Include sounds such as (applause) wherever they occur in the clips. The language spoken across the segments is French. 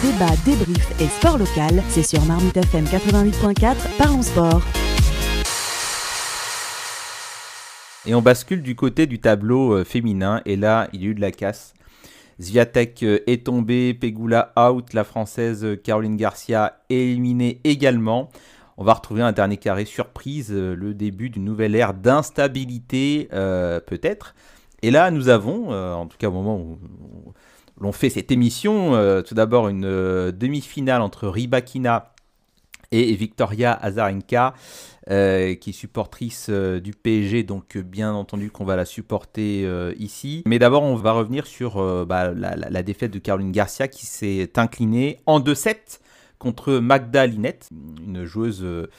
Débat, débrief et sport local, c'est sur Marmite FM 88.4, parlons sport. Et on bascule du côté du tableau euh, féminin, et là, il y a eu de la casse. Zviatek euh, est tombé, Pegula out, la française euh, Caroline Garcia éliminée également. On va retrouver un dernier carré surprise, le début d'une nouvelle ère d'instabilité peut-être. Et là, nous avons, en tout cas au moment où, l'on fait cette émission, tout d'abord une demi-finale entre Ribakina et Victoria Azarenka. Euh, qui est supportrice euh, du PSG, donc euh, bien entendu qu'on va la supporter ici. Mais d'abord, on va revenir sur bah, la, défaite de Caroline Garcia qui s'est inclinée en 2-7 contre Magda Linette, une joueuse de,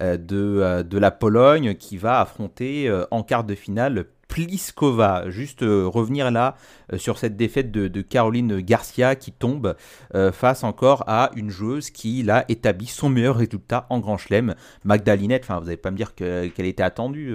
de la Pologne qui va affronter en quart de finale Pliskova. Juste euh, revenir là euh, sur cette défaite de, Caroline Garcia qui tombe euh, face encore à une joueuse qui a établi son meilleur résultat en Grand Chelem. Magdalinette, enfin vous n'allez pas me dire qu'elle était attendue,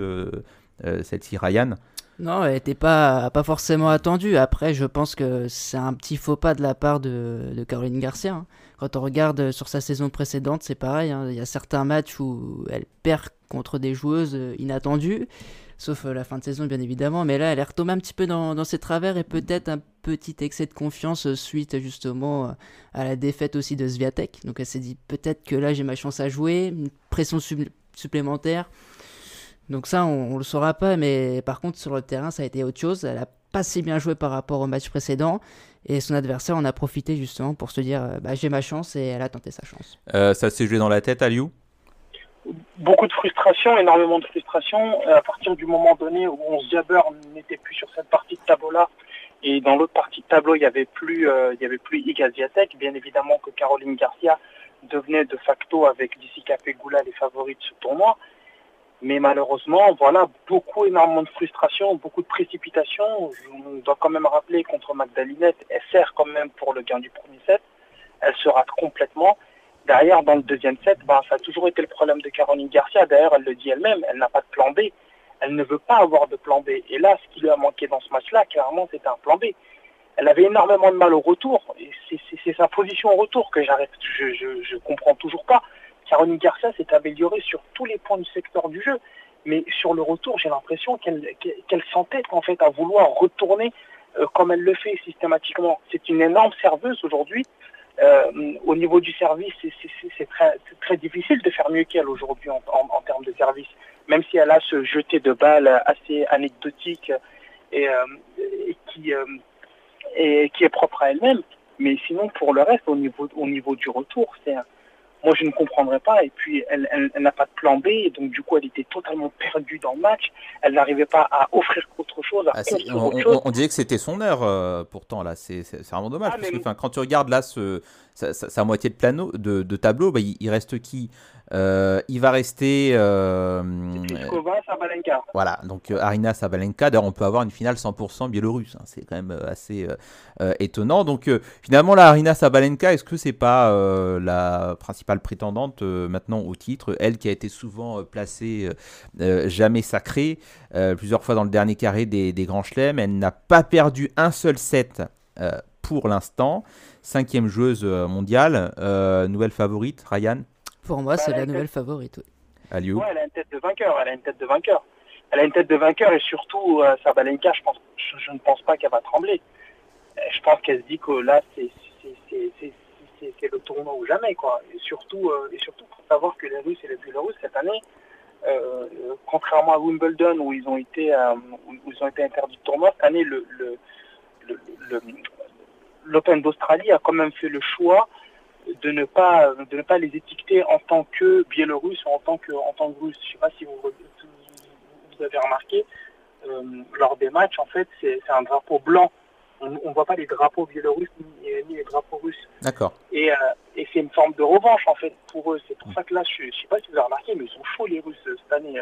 celle-ci, Ryan non, elle n'était pas, pas forcément attendue. Après, je pense que c'est un petit faux pas de la part de, Caroline Garcia. Hein. Quand on regarde sur sa saison précédente, c'est pareil. Hein. Il y a certains matchs où elle perd contre des joueuses inattendues sauf euh, la fin de saison bien évidemment, mais là elle est retombée un petit peu dans, ses travers et peut-être un petit excès de confiance euh, suite justement euh, à la défaite aussi de Sviatek. Donc elle s'est dit peut-être que là j'ai ma chance à jouer, une pression supplémentaire. Donc ça on, ne le saura pas, mais par contre sur le terrain ça a été autre chose. Pas si bien joué par rapport au match précédent. Et son adversaire en a profité justement pour se dire bah, j'ai ma chance et elle a tenté sa chance. ça s'est joué dans la tête, Aliou? Beaucoup de frustration, énormément de frustration. À partir du moment donné où on Jabber n'était plus sur cette partie de tableau-là, et dans l'autre partie de tableau, il n'y avait plus, euh, il y avait plus Igaziatek. Bien évidemment que Caroline Garcia devenait de facto avec Jessica Pegula les favoris de ce tournoi. Mais malheureusement, voilà, beaucoup, énormément de frustration, beaucoup de précipitation. Je dois quand même rappeler contre Magdalinette, elle sert quand même pour le gain du premier set. Elle se rate complètement. Derrière, dans le deuxième set, ben, ça a toujours été le problème de Caroline Garcia. D'ailleurs, elle le dit elle-même, elle n'a pas de plan B. Elle ne veut pas avoir de plan B. Et là, ce qui lui a manqué dans ce match-là, clairement, c'était un plan B. Elle avait énormément de mal au retour. Et c'est sa position au retour que. Je, je, comprends toujours pas. Caroline Garcia s'est améliorée sur tous les points du secteur du jeu. Mais sur le retour, j'ai l'impression qu'elle s'entête en fait à vouloir retourner euh, comme elle le fait systématiquement. C'est une énorme serveuse aujourd'hui. Euh, au niveau du service, c'est très, difficile de faire mieux qu'elle aujourd'hui en, termes de service, même si elle a ce jeté de balles assez anecdotique et, qui, euh, et qui est propre à elle-même. Mais sinon, pour le reste, au niveau, au niveau du retour, c'est moi je ne comprendrais pas. Et puis elle, n'a pas de plan B, et donc du coup elle était totalement perdue dans le match. Elle n'arrivait pas à offrir autre chose. À ah, on, on, disait que c'était son heure euh, pourtant là. C'est vraiment dommage ah, parce que quand tu regardes là ce, sa, moitié de, plano, de, de tableau, bah, il, reste qui? Euh, il va rester. Euh, Sabalenka. Voilà, donc euh, Arina Sabalenka. D'ailleurs, on peut avoir une finale 100% biélorusse. Hein, c'est quand même assez étonnant. Donc, finalement, la Arina Sabalenka, est-ce que c'est pas la principale prétendante maintenant au titre Elle qui a été souvent placée jamais sacrée, plusieurs fois dans le dernier carré des, des grands chelems. Elle n'a pas perdu un seul set pour l'instant. Cinquième joueuse mondiale, nouvelle favorite, Ryan? Pour moi, c'est la nouvelle favorite. elle a une tête de vainqueur. Elle a une tête de vainqueur. Elle a une tête de vainqueur et surtout, euh, Sabalenka, je, pense, je, ne pense pas qu'elle va trembler. Euh, je pense qu'elle se dit que là, c'est le tournoi ou jamais. Quoi. Et, surtout, euh, et surtout, pour savoir que les Russes et les Biélorusses, cette année, contrairement à Wimbledon où ils ont été, où ils ont été interdits de tournoi, cette année, l'Open d'Australie a quand même fait le choix de ne pas de ne pas les étiqueter en tant que biélorusses ou en tant que en tant que russes. Je ne sais pas si vous, vous avez remarqué euh, lors des matchs en fait c'est un drapeau blanc. On ne voit pas les drapeaux biélorusses ni, les drapeaux russes. D'accord. Et, euh, et c'est une forme de revanche en fait pour eux. C'est pour ça que là je ne sais pas si vous avez remarqué mais ils sont chauds les Russes cette année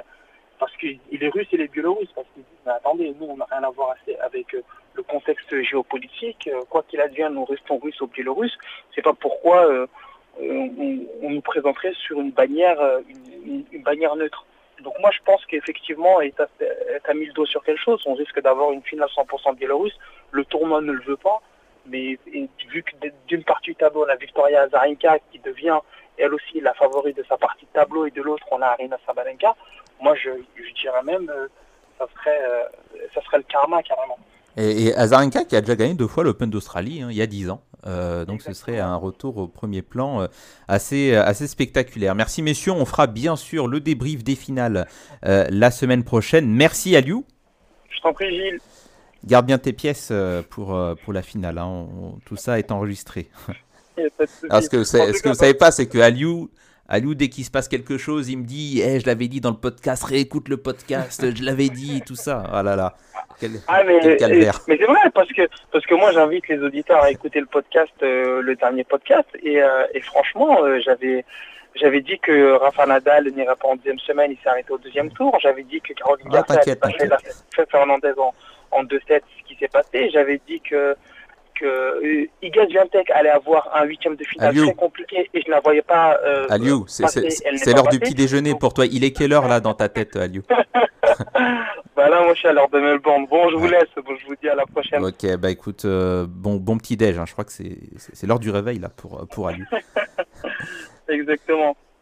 parce que les Russes et les Biélorusses, parce qu'ils disent, mais attendez, nous, on n'a rien à voir avec euh, le contexte géopolitique, euh, quoi qu'il advienne, nous restons russes ou biélorusses, c'est pas pourquoi euh, on, nous présenterait sur une bannière, une, bannière neutre. Donc moi, je pense qu'effectivement, tu as mis le doigt sur quelque chose, on risque d'avoir une finale 100% biélorusse, le tournoi ne le veut pas, Mais vu que d'une partie du tableau, on a Victoria Azarenka qui devient elle aussi la favorite de sa partie de tableau et de l'autre, on a Arina Sabalenka, moi je, dirais même euh, ça, serait, euh, ça serait le karma carrément. Et, Azarenka qui a déjà gagné deux fois l'Open d'Australie hein, il y a dix ans. Euh, donc ce serait un retour au premier plan assez, assez spectaculaire. Merci messieurs, on fera bien sûr le débrief des finales la semaine prochaine. Merci Aliou. Je t'en prie Gilles. Garde bien tes pièces pour, pour la finale, hein. tout ça est enregistré. ce que, ce que vous savez pas, c'est que Aliou, Aliou, dès qu'il se passe quelque chose, il me dit eh, Je l'avais dit dans le podcast, réécoute le podcast, je l'avais dit, tout ça. Ah là là. Quel, ah, mais, mais c'est vrai, parce que, parce que moi, j'invite les auditeurs à écouter le podcast, euh, le dernier podcast. Et, euh, et franchement, euh, j'avais. J'avais dit que Rafa Nadal n'irait pas en deuxième semaine, il s'est arrêté au deuxième tour. J'avais dit que Caroline ah, Garcia fait Fernandez en, en 2-7, ce qui s'est passé. J'avais dit que euh, Iga allait avoir un huitième de finale très compliqué et je ne la voyais pas. Euh, Aliou, c'est l'heure du petit déjeuner pour toi. Il est quelle heure là dans ta tête, Aliou (laughs) Bah là, moi je suis à l'heure de Melbourne. Bon, je vous laisse. Bon, je vous dis à la prochaine. Ok, bah écoute, euh, bon, bon petit déj. Hein. Je crois que c'est l'heure du réveil là pour, pour Aliou. (laughs) Exactement.